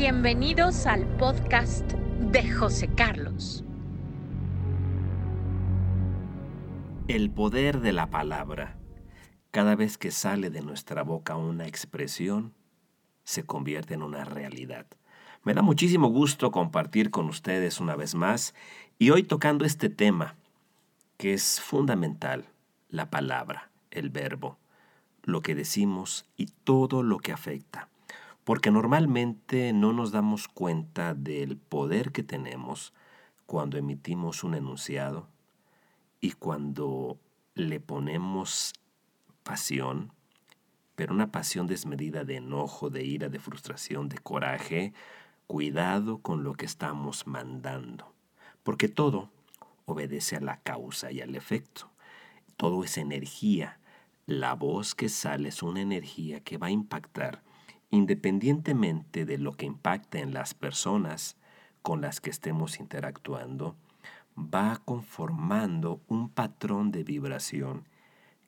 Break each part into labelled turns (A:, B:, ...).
A: Bienvenidos al podcast de José Carlos.
B: El poder de la palabra. Cada vez que sale de nuestra boca una expresión, se convierte en una realidad. Me da muchísimo gusto compartir con ustedes una vez más y hoy tocando este tema que es fundamental, la palabra, el verbo, lo que decimos y todo lo que afecta. Porque normalmente no nos damos cuenta del poder que tenemos cuando emitimos un enunciado y cuando le ponemos pasión, pero una pasión desmedida de enojo, de ira, de frustración, de coraje, cuidado con lo que estamos mandando, porque todo obedece a la causa y al efecto. Todo es energía. La voz que sale es una energía que va a impactar independientemente de lo que impacte en las personas con las que estemos interactuando, va conformando un patrón de vibración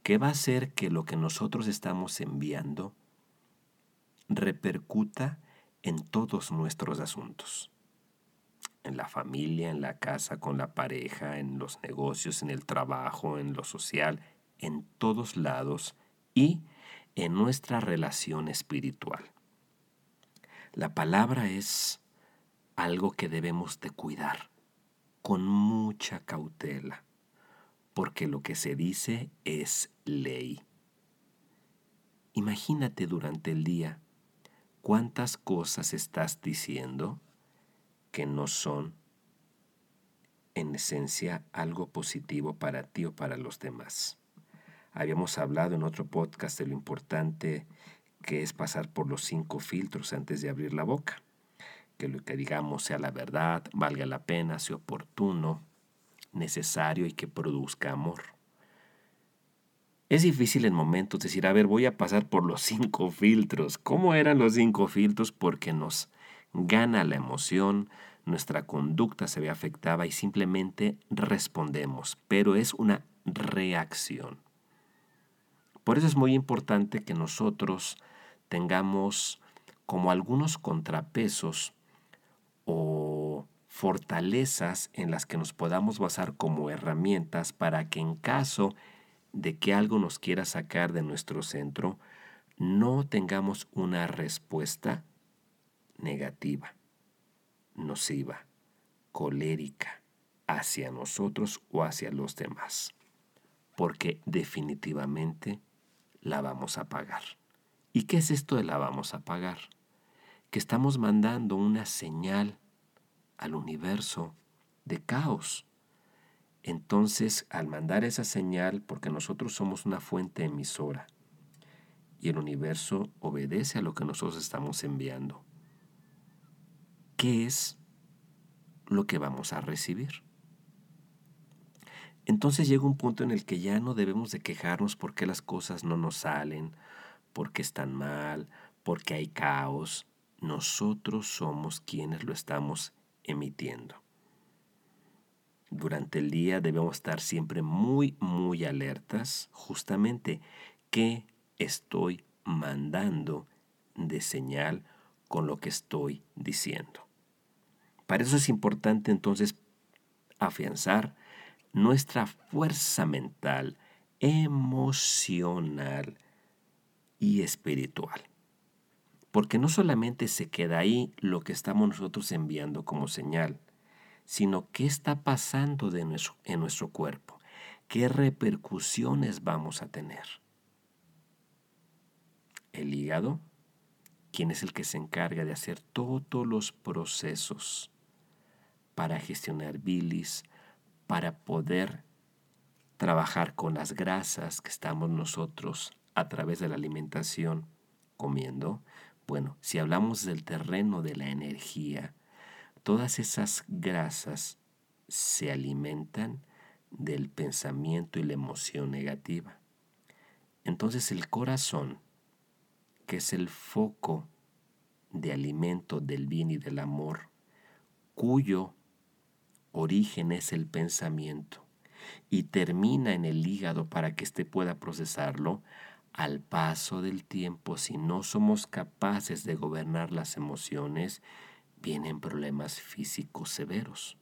B: que va a hacer que lo que nosotros estamos enviando repercuta en todos nuestros asuntos. En la familia, en la casa, con la pareja, en los negocios, en el trabajo, en lo social, en todos lados y en nuestra relación espiritual. La palabra es algo que debemos de cuidar con mucha cautela porque lo que se dice es ley. Imagínate durante el día cuántas cosas estás diciendo que no son en esencia algo positivo para ti o para los demás. Habíamos hablado en otro podcast de lo importante que es pasar por los cinco filtros antes de abrir la boca. Que lo que digamos sea la verdad, valga la pena, sea oportuno, necesario y que produzca amor. Es difícil en momentos decir, a ver, voy a pasar por los cinco filtros. ¿Cómo eran los cinco filtros? Porque nos gana la emoción, nuestra conducta se ve afectada y simplemente respondemos, pero es una reacción. Por eso es muy importante que nosotros tengamos como algunos contrapesos o fortalezas en las que nos podamos basar como herramientas para que en caso de que algo nos quiera sacar de nuestro centro, no tengamos una respuesta negativa, nociva, colérica hacia nosotros o hacia los demás, porque definitivamente la vamos a pagar. ¿Y qué es esto de la vamos a pagar? Que estamos mandando una señal al universo de caos. Entonces, al mandar esa señal, porque nosotros somos una fuente emisora, y el universo obedece a lo que nosotros estamos enviando, ¿qué es lo que vamos a recibir? Entonces llega un punto en el que ya no debemos de quejarnos porque las cosas no nos salen, porque están mal, porque hay caos. Nosotros somos quienes lo estamos emitiendo. Durante el día debemos estar siempre muy, muy alertas justamente qué estoy mandando de señal con lo que estoy diciendo. Para eso es importante entonces afianzar nuestra fuerza mental, emocional y espiritual. Porque no solamente se queda ahí lo que estamos nosotros enviando como señal, sino qué está pasando en nuestro cuerpo, qué repercusiones vamos a tener. El hígado, quien es el que se encarga de hacer todos los procesos para gestionar bilis, para poder trabajar con las grasas que estamos nosotros a través de la alimentación comiendo, bueno, si hablamos del terreno de la energía, todas esas grasas se alimentan del pensamiento y la emoción negativa. Entonces el corazón, que es el foco de alimento del bien y del amor, cuyo origen es el pensamiento y termina en el hígado para que éste pueda procesarlo, al paso del tiempo, si no somos capaces de gobernar las emociones, vienen problemas físicos severos.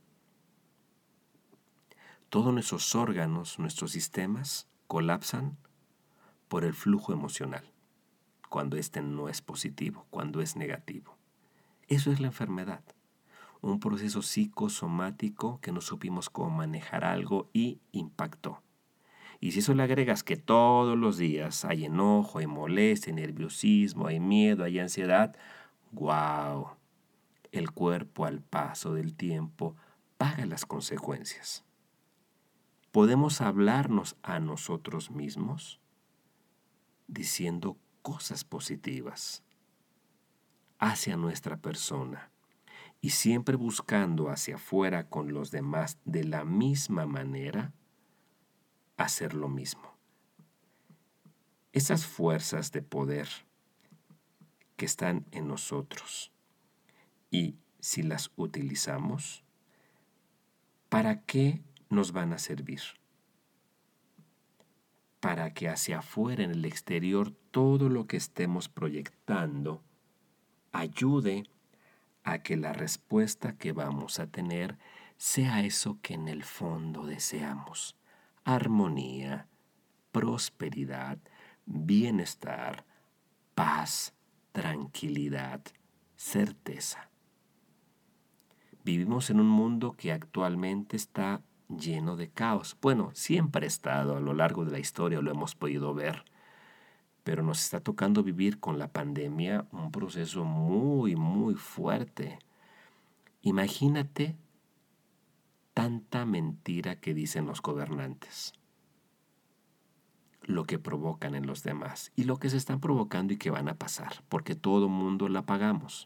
B: Todos nuestros órganos, nuestros sistemas, colapsan por el flujo emocional, cuando éste no es positivo, cuando es negativo. Eso es la enfermedad, un proceso psicosomático que no supimos cómo manejar algo y impactó. Y si eso le agregas que todos los días hay enojo, hay molestia, hay nerviosismo, hay miedo, hay ansiedad, ¡guau! El cuerpo al paso del tiempo paga las consecuencias. ¿Podemos hablarnos a nosotros mismos diciendo cosas positivas hacia nuestra persona y siempre buscando hacia afuera con los demás de la misma manera? Hacer lo mismo. Esas fuerzas de poder que están en nosotros y si las utilizamos, ¿para qué nos van a servir? Para que hacia afuera, en el exterior, todo lo que estemos proyectando ayude a que la respuesta que vamos a tener sea eso que en el fondo deseamos armonía, prosperidad, bienestar, paz, tranquilidad, certeza. Vivimos en un mundo que actualmente está lleno de caos. Bueno, siempre ha estado a lo largo de la historia, lo hemos podido ver, pero nos está tocando vivir con la pandemia un proceso muy, muy fuerte. Imagínate tanta mentira que dicen los gobernantes, lo que provocan en los demás y lo que se están provocando y que van a pasar, porque todo mundo la pagamos.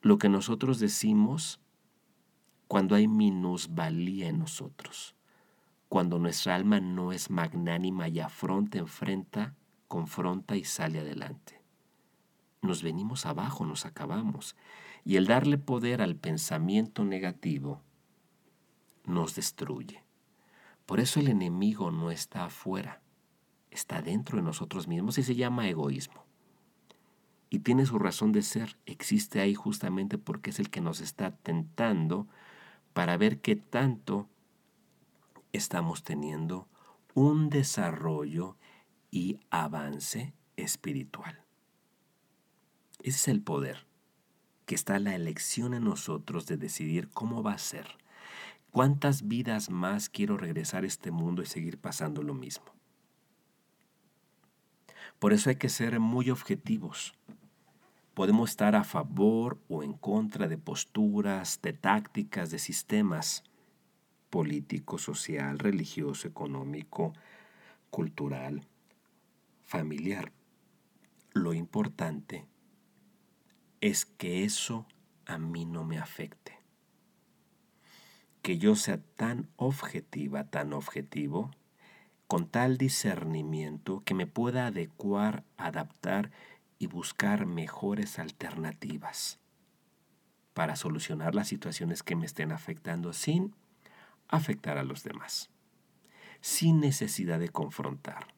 B: Lo que nosotros decimos cuando hay minusvalía en nosotros, cuando nuestra alma no es magnánima y afronta, enfrenta, confronta y sale adelante. Nos venimos abajo, nos acabamos y el darle poder al pensamiento negativo nos destruye. Por eso el enemigo no está afuera, está dentro de nosotros mismos y se llama egoísmo. Y tiene su razón de ser, existe ahí justamente porque es el que nos está tentando para ver qué tanto estamos teniendo un desarrollo y avance espiritual. Ese es el poder que está la elección en nosotros de decidir cómo va a ser. ¿Cuántas vidas más quiero regresar a este mundo y seguir pasando lo mismo? Por eso hay que ser muy objetivos. Podemos estar a favor o en contra de posturas, de tácticas, de sistemas político, social, religioso, económico, cultural, familiar. Lo importante es que eso a mí no me afecte. Que yo sea tan objetiva, tan objetivo, con tal discernimiento que me pueda adecuar, adaptar y buscar mejores alternativas para solucionar las situaciones que me estén afectando sin afectar a los demás, sin necesidad de confrontar.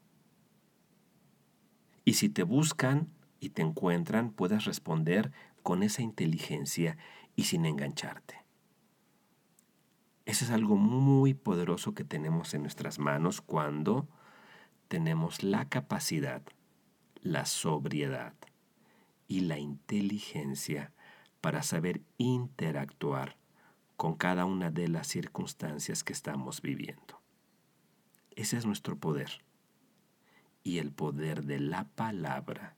B: Y si te buscan, y te encuentran, puedas responder con esa inteligencia y sin engancharte. Eso es algo muy poderoso que tenemos en nuestras manos cuando tenemos la capacidad, la sobriedad y la inteligencia para saber interactuar con cada una de las circunstancias que estamos viviendo. Ese es nuestro poder. Y el poder de la palabra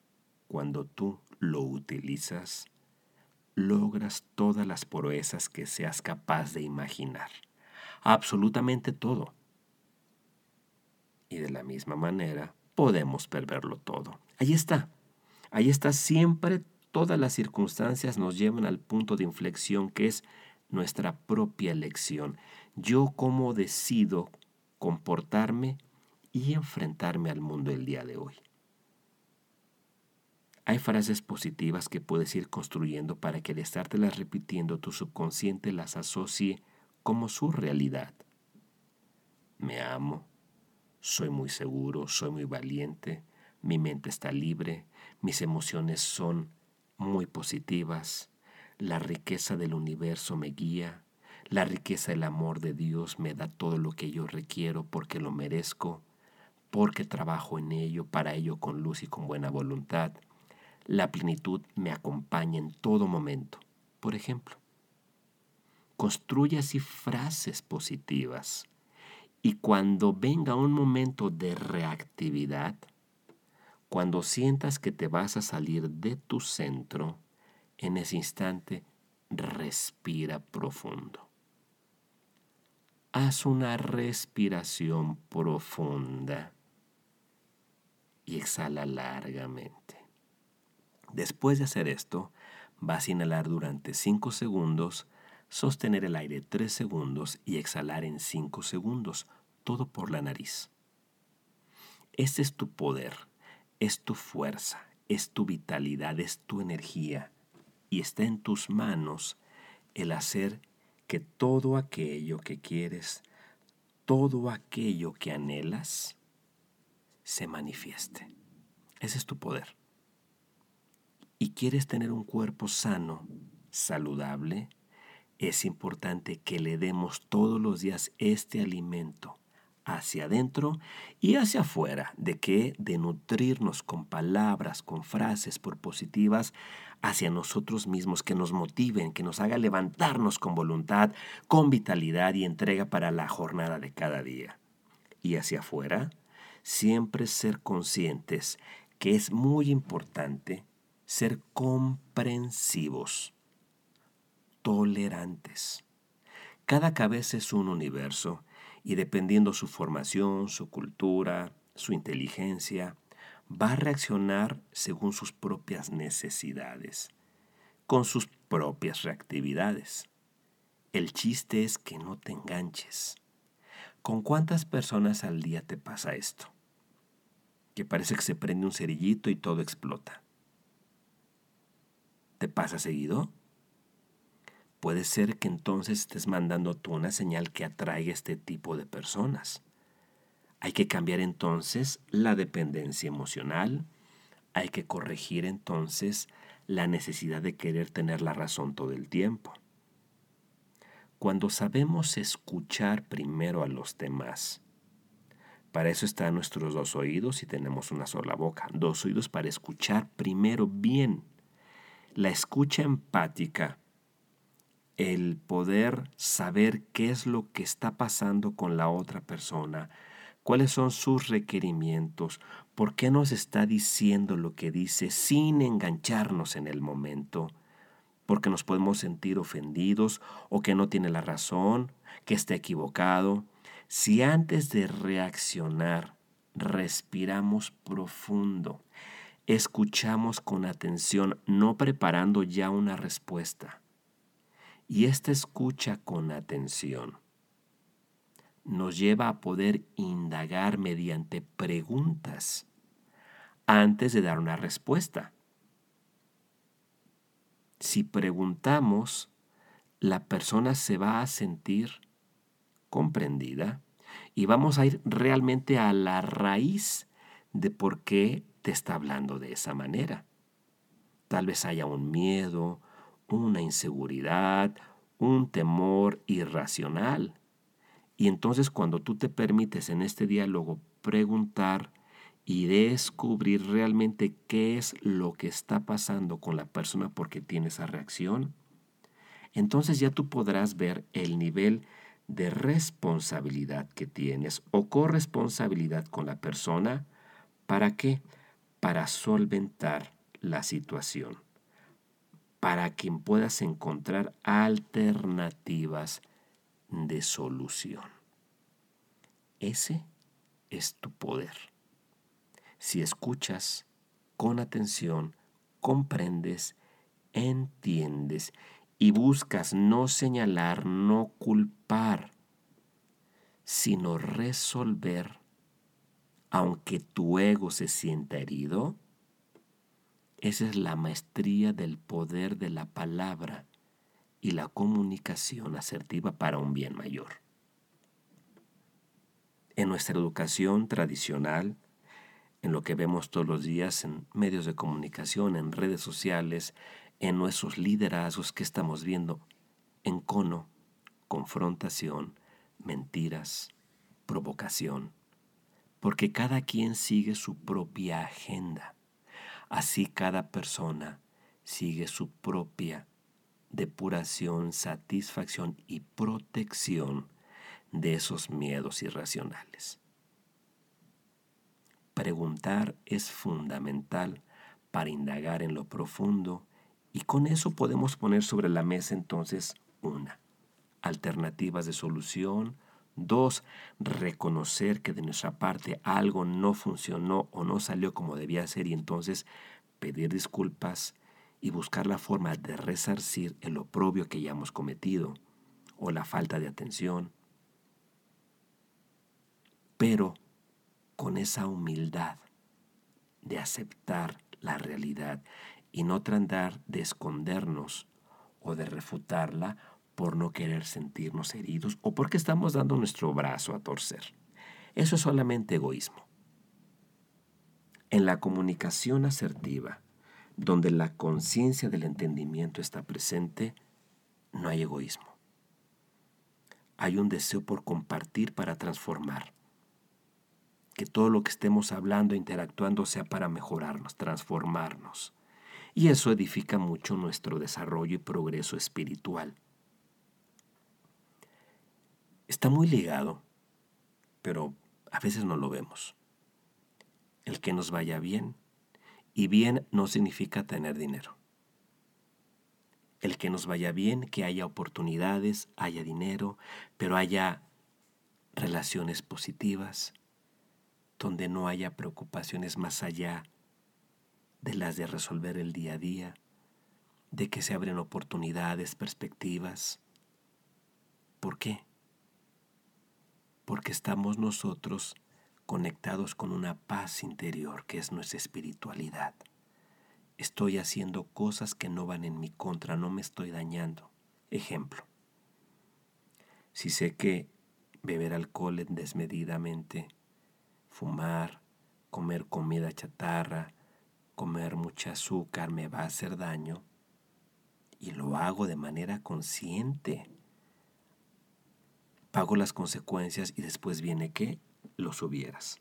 B: cuando tú lo utilizas, logras todas las proezas que seas capaz de imaginar. Absolutamente todo. Y de la misma manera podemos perderlo todo. Ahí está. Ahí está siempre. Todas las circunstancias nos llevan al punto de inflexión que es nuestra propia elección. Yo cómo decido comportarme y enfrentarme al mundo el día de hoy. Hay frases positivas que puedes ir construyendo para que al estártelas repitiendo tu subconsciente las asocie como su realidad. Me amo, soy muy seguro, soy muy valiente, mi mente está libre, mis emociones son muy positivas, la riqueza del universo me guía, la riqueza del amor de Dios me da todo lo que yo requiero porque lo merezco, porque trabajo en ello, para ello con luz y con buena voluntad. La plenitud me acompaña en todo momento. Por ejemplo, construye así frases positivas y cuando venga un momento de reactividad, cuando sientas que te vas a salir de tu centro, en ese instante respira profundo. Haz una respiración profunda y exhala largamente. Después de hacer esto, vas a inhalar durante 5 segundos, sostener el aire 3 segundos y exhalar en 5 segundos, todo por la nariz. Este es tu poder es tu fuerza, es tu vitalidad, es tu energía y está en tus manos el hacer que todo aquello que quieres, todo aquello que anhelas, se manifieste. Ese es tu poder. Y quieres tener un cuerpo sano, saludable, es importante que le demos todos los días este alimento hacia adentro y hacia afuera. ¿De qué? De nutrirnos con palabras, con frases propositivas hacia nosotros mismos que nos motiven, que nos haga levantarnos con voluntad, con vitalidad y entrega para la jornada de cada día. Y hacia afuera, siempre ser conscientes que es muy importante ser comprensivos, tolerantes. Cada cabeza es un universo y dependiendo su formación, su cultura, su inteligencia, va a reaccionar según sus propias necesidades, con sus propias reactividades. El chiste es que no te enganches. ¿Con cuántas personas al día te pasa esto? Que parece que se prende un cerillito y todo explota. ¿Te pasa seguido? puede ser que entonces estés mandando tú una señal que atraiga este tipo de personas. Hay que cambiar entonces la dependencia emocional, hay que corregir entonces la necesidad de querer tener la razón todo el tiempo. Cuando sabemos escuchar primero a los demás, para eso están nuestros dos oídos y tenemos una sola boca, dos oídos para escuchar primero bien. La escucha empática el poder saber qué es lo que está pasando con la otra persona, cuáles son sus requerimientos, por qué nos está diciendo lo que dice sin engancharnos en el momento, porque nos podemos sentir ofendidos o que no tiene la razón, que está equivocado. Si antes de reaccionar respiramos profundo, escuchamos con atención, no preparando ya una respuesta, y esta escucha con atención nos lleva a poder indagar mediante preguntas antes de dar una respuesta. Si preguntamos, la persona se va a sentir comprendida y vamos a ir realmente a la raíz de por qué está hablando de esa manera. Tal vez haya un miedo, una inseguridad, un temor irracional. Y entonces cuando tú te permites en este diálogo preguntar y descubrir realmente qué es lo que está pasando con la persona porque tiene esa reacción, entonces ya tú podrás ver el nivel de responsabilidad que tienes o corresponsabilidad con la persona. ¿Para qué? Para solventar la situación para que puedas encontrar alternativas de solución. Ese es tu poder. Si escuchas con atención, comprendes, entiendes y buscas no señalar, no culpar, sino resolver, aunque tu ego se sienta herido, esa es la maestría del poder de la palabra y la comunicación asertiva para un bien mayor. En nuestra educación tradicional, en lo que vemos todos los días en medios de comunicación, en redes sociales, en nuestros liderazgos que estamos viendo, en cono, confrontación, mentiras, provocación, porque cada quien sigue su propia agenda. Así cada persona sigue su propia depuración, satisfacción y protección de esos miedos irracionales. Preguntar es fundamental para indagar en lo profundo y con eso podemos poner sobre la mesa entonces una, alternativas de solución, dos, reconocer que de nuestra parte algo no funcionó o no salió como debía ser y entonces pedir disculpas y buscar la forma de resarcir el oprobio que ya hemos cometido o la falta de atención, pero con esa humildad de aceptar la realidad y no tratar de escondernos o de refutarla por no querer sentirnos heridos o porque estamos dando nuestro brazo a torcer. Eso es solamente egoísmo. En la comunicación asertiva, donde la conciencia del entendimiento está presente, no hay egoísmo. Hay un deseo por compartir para transformar. Que todo lo que estemos hablando e interactuando sea para mejorarnos, transformarnos. Y eso edifica mucho nuestro desarrollo y progreso espiritual. Está muy ligado, pero a veces no lo vemos. El que nos vaya bien y bien no significa tener dinero. El que nos vaya bien, que haya oportunidades, haya dinero, pero haya relaciones positivas, donde no haya preocupaciones más allá de las de resolver el día a día, de que se abren oportunidades, perspectivas. ¿Por qué? Porque estamos nosotros conectados con una paz interior que es nuestra espiritualidad. Estoy haciendo cosas que no van en mi contra, no me estoy dañando. Ejemplo, si sé que beber alcohol desmedidamente, fumar, comer comida chatarra, comer mucha azúcar me va a hacer daño, y lo hago de manera consciente, pago las consecuencias y después viene que los hubieras.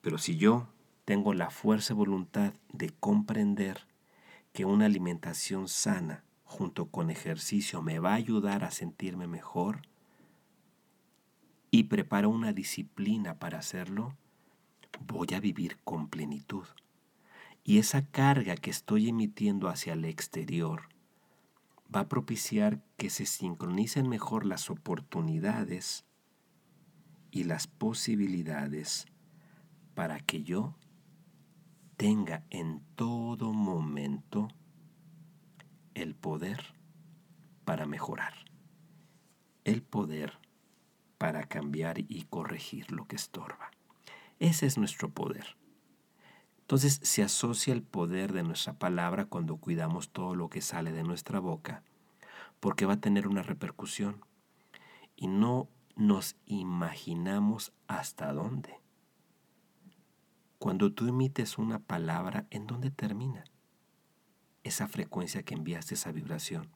B: Pero si yo tengo la fuerza y voluntad de comprender que una alimentación sana junto con ejercicio me va a ayudar a sentirme mejor y preparo una disciplina para hacerlo, voy a vivir con plenitud. Y esa carga que estoy emitiendo hacia el exterior va a propiciar que se sincronicen mejor las oportunidades y las posibilidades para que yo tenga en todo momento el poder para mejorar, el poder para cambiar y corregir lo que estorba. Ese es nuestro poder. Entonces se asocia el poder de nuestra palabra cuando cuidamos todo lo que sale de nuestra boca, porque va a tener una repercusión. Y no nos imaginamos hasta dónde. Cuando tú emites una palabra, ¿en dónde termina? Esa frecuencia que enviaste, esa vibración.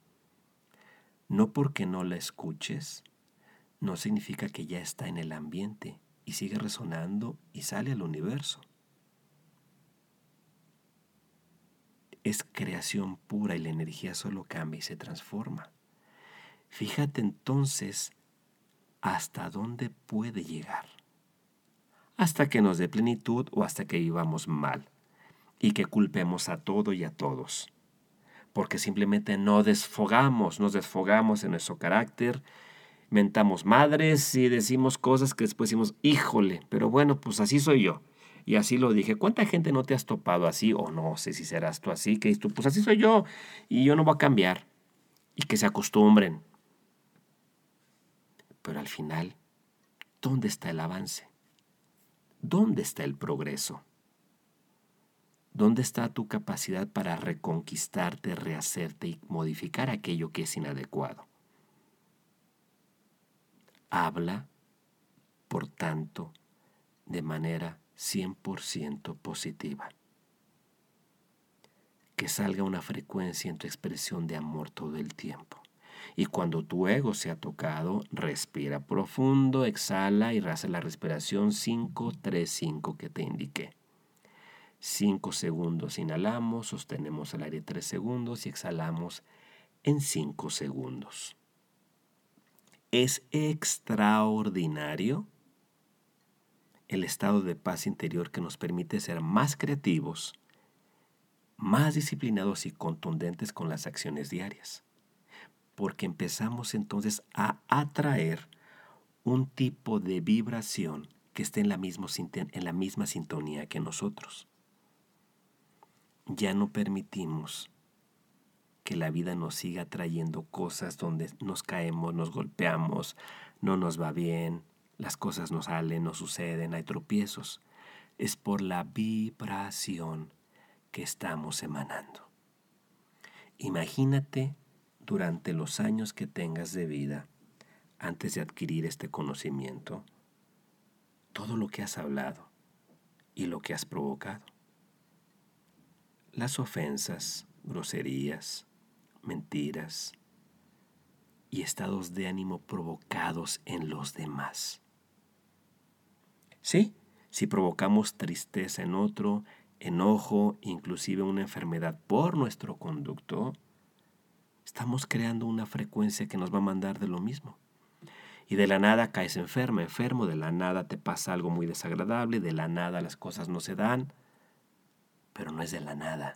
B: No porque no la escuches, no significa que ya está en el ambiente y sigue resonando y sale al universo. Es creación pura y la energía solo cambia y se transforma. Fíjate entonces hasta dónde puede llegar. Hasta que nos dé plenitud o hasta que vivamos mal y que culpemos a todo y a todos. Porque simplemente no desfogamos, nos desfogamos en nuestro carácter, mentamos madres y decimos cosas que después decimos, híjole, pero bueno, pues así soy yo. Y así lo dije. ¿Cuánta gente no te has topado así? O no sé si serás tú así, que tú, pues así soy yo y yo no voy a cambiar. Y que se acostumbren. Pero al final, ¿dónde está el avance? ¿Dónde está el progreso? ¿Dónde está tu capacidad para reconquistarte, rehacerte y modificar aquello que es inadecuado? Habla por tanto, de manera 100% positiva. Que salga una frecuencia en tu expresión de amor todo el tiempo. Y cuando tu ego se ha tocado, respira profundo, exhala y hace la respiración 5-3-5 que te indiqué. 5 segundos inhalamos, sostenemos el aire 3 segundos y exhalamos en 5 segundos. Es extraordinario el estado de paz interior que nos permite ser más creativos, más disciplinados y contundentes con las acciones diarias. Porque empezamos entonces a atraer un tipo de vibración que esté en la, en la misma sintonía que nosotros. Ya no permitimos que la vida nos siga trayendo cosas donde nos caemos, nos golpeamos, no nos va bien, las cosas no salen, no suceden, hay tropiezos. Es por la vibración que estamos emanando. Imagínate durante los años que tengas de vida, antes de adquirir este conocimiento, todo lo que has hablado y lo que has provocado. Las ofensas, groserías, mentiras y estados de ánimo provocados en los demás. Sí, si provocamos tristeza en otro, enojo, inclusive una enfermedad por nuestro conducto, estamos creando una frecuencia que nos va a mandar de lo mismo. Y de la nada caes enferma, enfermo, de la nada te pasa algo muy desagradable, de la nada las cosas no se dan, pero no es de la nada.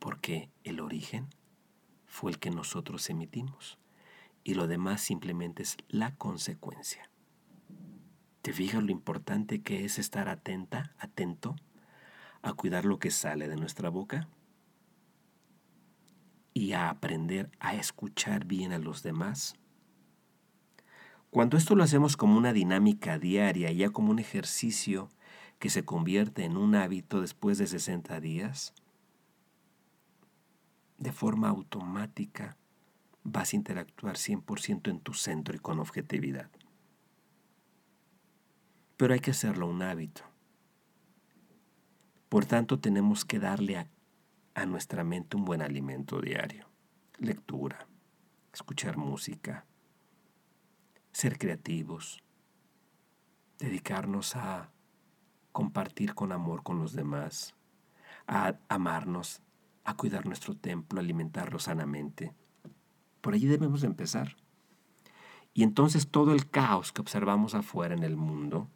B: Porque el origen fue el que nosotros emitimos y lo demás simplemente es la consecuencia. ¿Te fijas lo importante que es estar atenta, atento, a cuidar lo que sale de nuestra boca? Y a aprender a escuchar bien a los demás. Cuando esto lo hacemos como una dinámica diaria, ya como un ejercicio que se convierte en un hábito después de 60 días, de forma automática vas a interactuar 100% en tu centro y con objetividad. Pero hay que hacerlo un hábito. Por tanto, tenemos que darle a, nuestra mente un buen alimento diario. Lectura, escuchar música, ser creativos, dedicarnos a compartir con amor con los demás, a amarnos, a cuidar nuestro templo, alimentarlo sanamente. Por allí debemos empezar. Y entonces todo el caos que observamos afuera en el mundo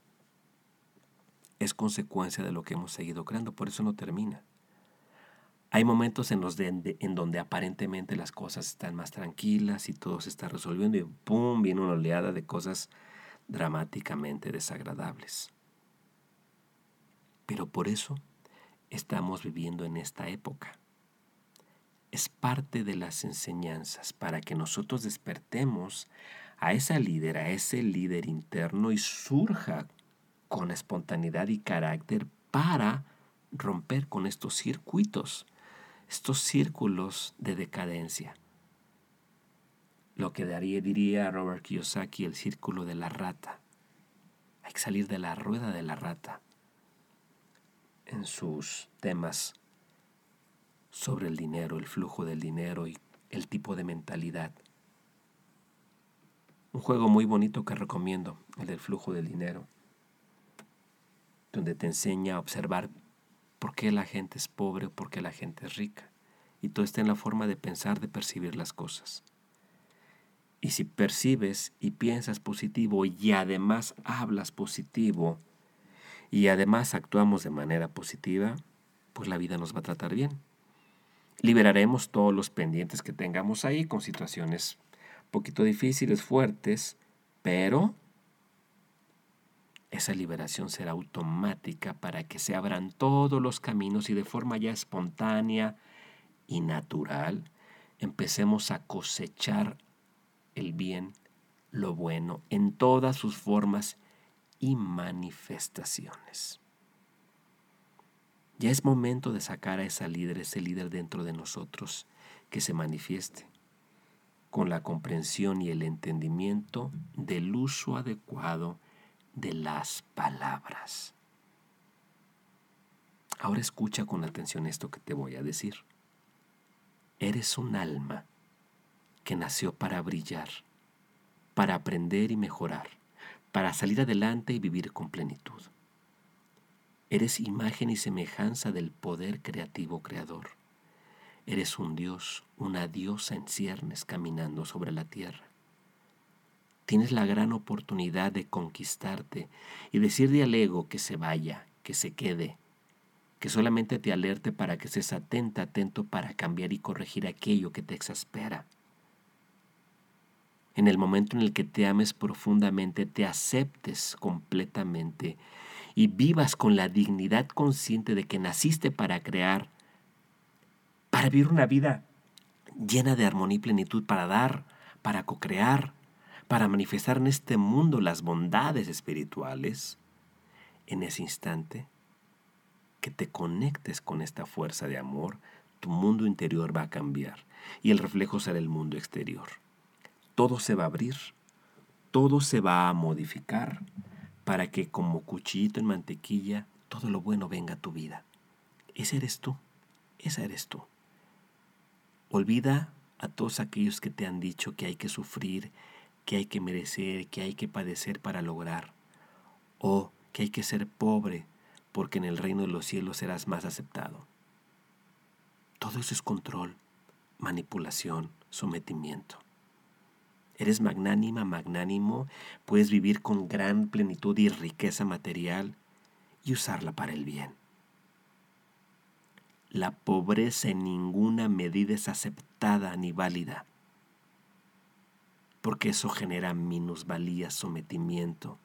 B: es consecuencia de lo que hemos seguido creando, por eso no termina. Hay momentos en, los en donde aparentemente las cosas están más tranquilas y todo se está resolviendo y ¡pum! viene una oleada de cosas dramáticamente desagradables. Pero por eso estamos viviendo en esta época. Es parte de las enseñanzas para que nosotros despertemos a esa líder, a ese líder interno y surja con espontaneidad y carácter para romper con estos circuitos, estos círculos de decadencia. Lo que diría Robert Kiyosaki, el círculo de la rata. Hay que salir de la rueda de la rata en sus temas sobre el dinero, el flujo del dinero y el tipo de mentalidad. Un juego muy bonito que recomiendo, el del flujo del dinero donde te enseña a observar por qué la gente es pobre o por qué la gente es rica. Y todo está en la forma de pensar, de percibir las cosas. Y si percibes y piensas positivo y además hablas positivo y además actuamos de manera positiva, pues la vida nos va a tratar bien. Liberaremos todos los pendientes que tengamos ahí con situaciones poquito difíciles, fuertes, pero esa liberación será automática para que se abran todos los caminos y de forma ya espontánea y natural empecemos a cosechar el bien, lo bueno, en todas sus formas y manifestaciones. Ya es momento de sacar a esa líder, ese líder dentro de nosotros, que se manifieste con la comprensión y el entendimiento del uso adecuado de las palabras. Ahora escucha con atención esto que te voy a decir. Eres un alma que nació para brillar, para aprender y mejorar, para salir adelante y vivir con plenitud. Eres imagen y semejanza del poder creativo creador. Eres un dios, una diosa en ciernes caminando sobre la tierra. Tienes la gran oportunidad de conquistarte y decirle al ego que se vaya, que se quede, que solamente te alerte para que seas atenta, atento para cambiar y corregir aquello que te exaspera. En el momento en el que te ames profundamente, te aceptes completamente y vivas con la dignidad consciente de que naciste para crear, para vivir una vida llena de armonía y plenitud, para dar, para co-crear, para manifestar en este mundo las bondades espirituales, en ese instante que te conectes con esta fuerza de amor, tu mundo interior va a cambiar y el reflejo será el mundo exterior. Todo se va a abrir, todo se va a modificar para que como cuchillito en mantequilla todo lo bueno venga a tu vida. Ese eres tú, esa eres tú. Olvida a todos aquellos que te han dicho que hay que sufrir, que hay que merecer, que hay que padecer para lograr, o que hay que ser pobre porque en el reino de los cielos serás más aceptado. Todo eso es control, manipulación, sometimiento. Eres magnánima, magnánimo, puedes vivir con gran plenitud y riqueza material y usarla para el bien. La pobreza en ninguna medida es aceptada ni válida, porque eso genera minusvalía, sometimiento,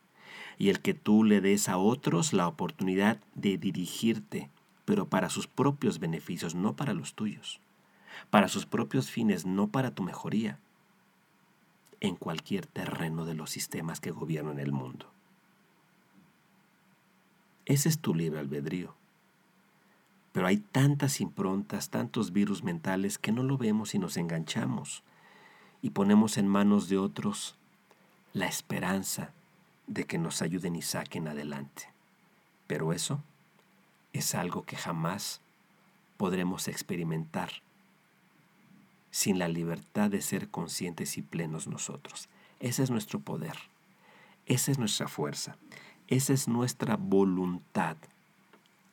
B: y el que tú le des a otros la oportunidad de dirigirte, pero para sus propios beneficios, no para los tuyos, para sus propios fines, no para tu mejoría en cualquier terreno de los sistemas que gobiernan el mundo. Ese es tu libre albedrío. Pero hay tantas improntas, tantos virus mentales que no lo vemos y nos enganchamos y ponemos en manos de otros la esperanza de que nos ayuden y saquen adelante. Pero eso es algo que jamás podremos experimentar sin la libertad de ser conscientes y plenos nosotros. Ese es nuestro poder, esa es nuestra fuerza, esa es nuestra voluntad.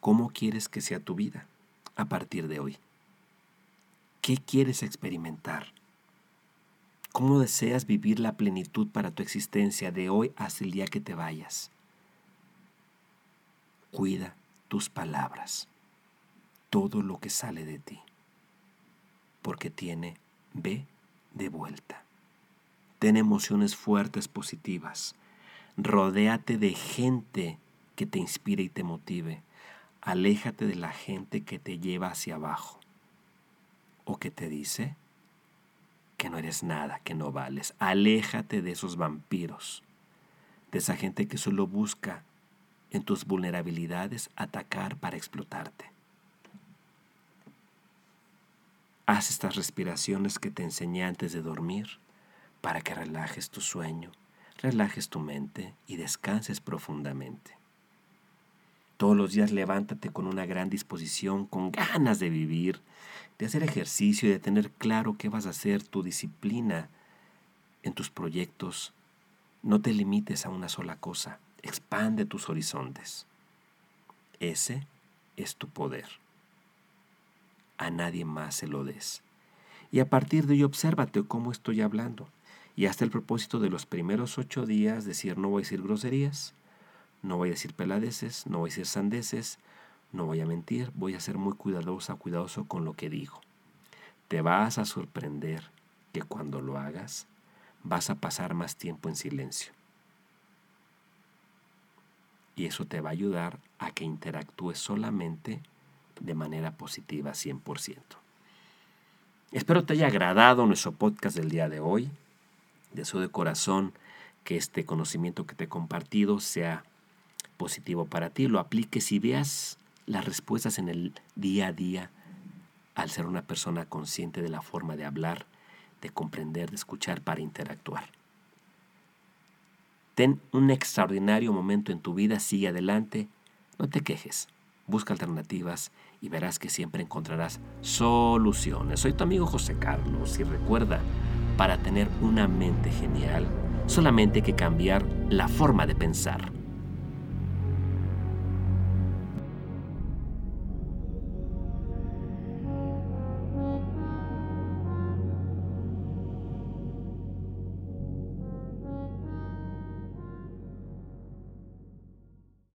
B: ¿Cómo quieres que sea tu vida a partir de hoy? ¿Qué quieres experimentar? ¿Cómo deseas vivir la plenitud para tu existencia de hoy hasta el día que te vayas? Cuida tus palabras, todo lo que sale de ti porque tiene B de vuelta. Ten emociones fuertes positivas. Rodéate de gente que te inspire y te motive. Aléjate de la gente que te lleva hacia abajo o que te dice que no eres nada, que no vales. Aléjate de esos vampiros, de esa gente que solo busca en tus vulnerabilidades atacar para explotarte. Haz estas respiraciones que te enseñé antes de dormir para que relajes tu sueño, relajes tu mente y descanses profundamente. Todos los días levántate con una gran disposición, con ganas de vivir, de hacer ejercicio y de tener claro qué vas a hacer, tu disciplina en tus proyectos. No te limites a una sola cosa, expande tus horizontes. Ese es tu poder a nadie más se lo des. Y a partir de ello, obsérvate cómo estoy hablando. Y hasta el propósito de los primeros ocho días, decir no voy a decir groserías, no voy a decir peladeces, no voy a decir sandeces, no voy a mentir, voy a ser muy cuidadosa, cuidadoso con lo que digo. Te vas a sorprender que cuando lo hagas vas a pasar más tiempo en silencio. Y eso te va a ayudar a que interactúes solamente de manera positiva 100%. Espero te haya agradado nuestro podcast del día de hoy. Deseo de corazón que este conocimiento que te he compartido sea positivo para ti, lo apliques y veas las respuestas en el día a día al ser una persona consciente de la forma de hablar, de comprender, de escuchar para interactuar. Ten un extraordinario momento en tu vida, sigue adelante, no te quejes, busca alternativas y verás que siempre encontrarás soluciones. Soy tu amigo José Carlos y recuerda, para tener una mente genial, solamente hay que cambiar la forma de pensar.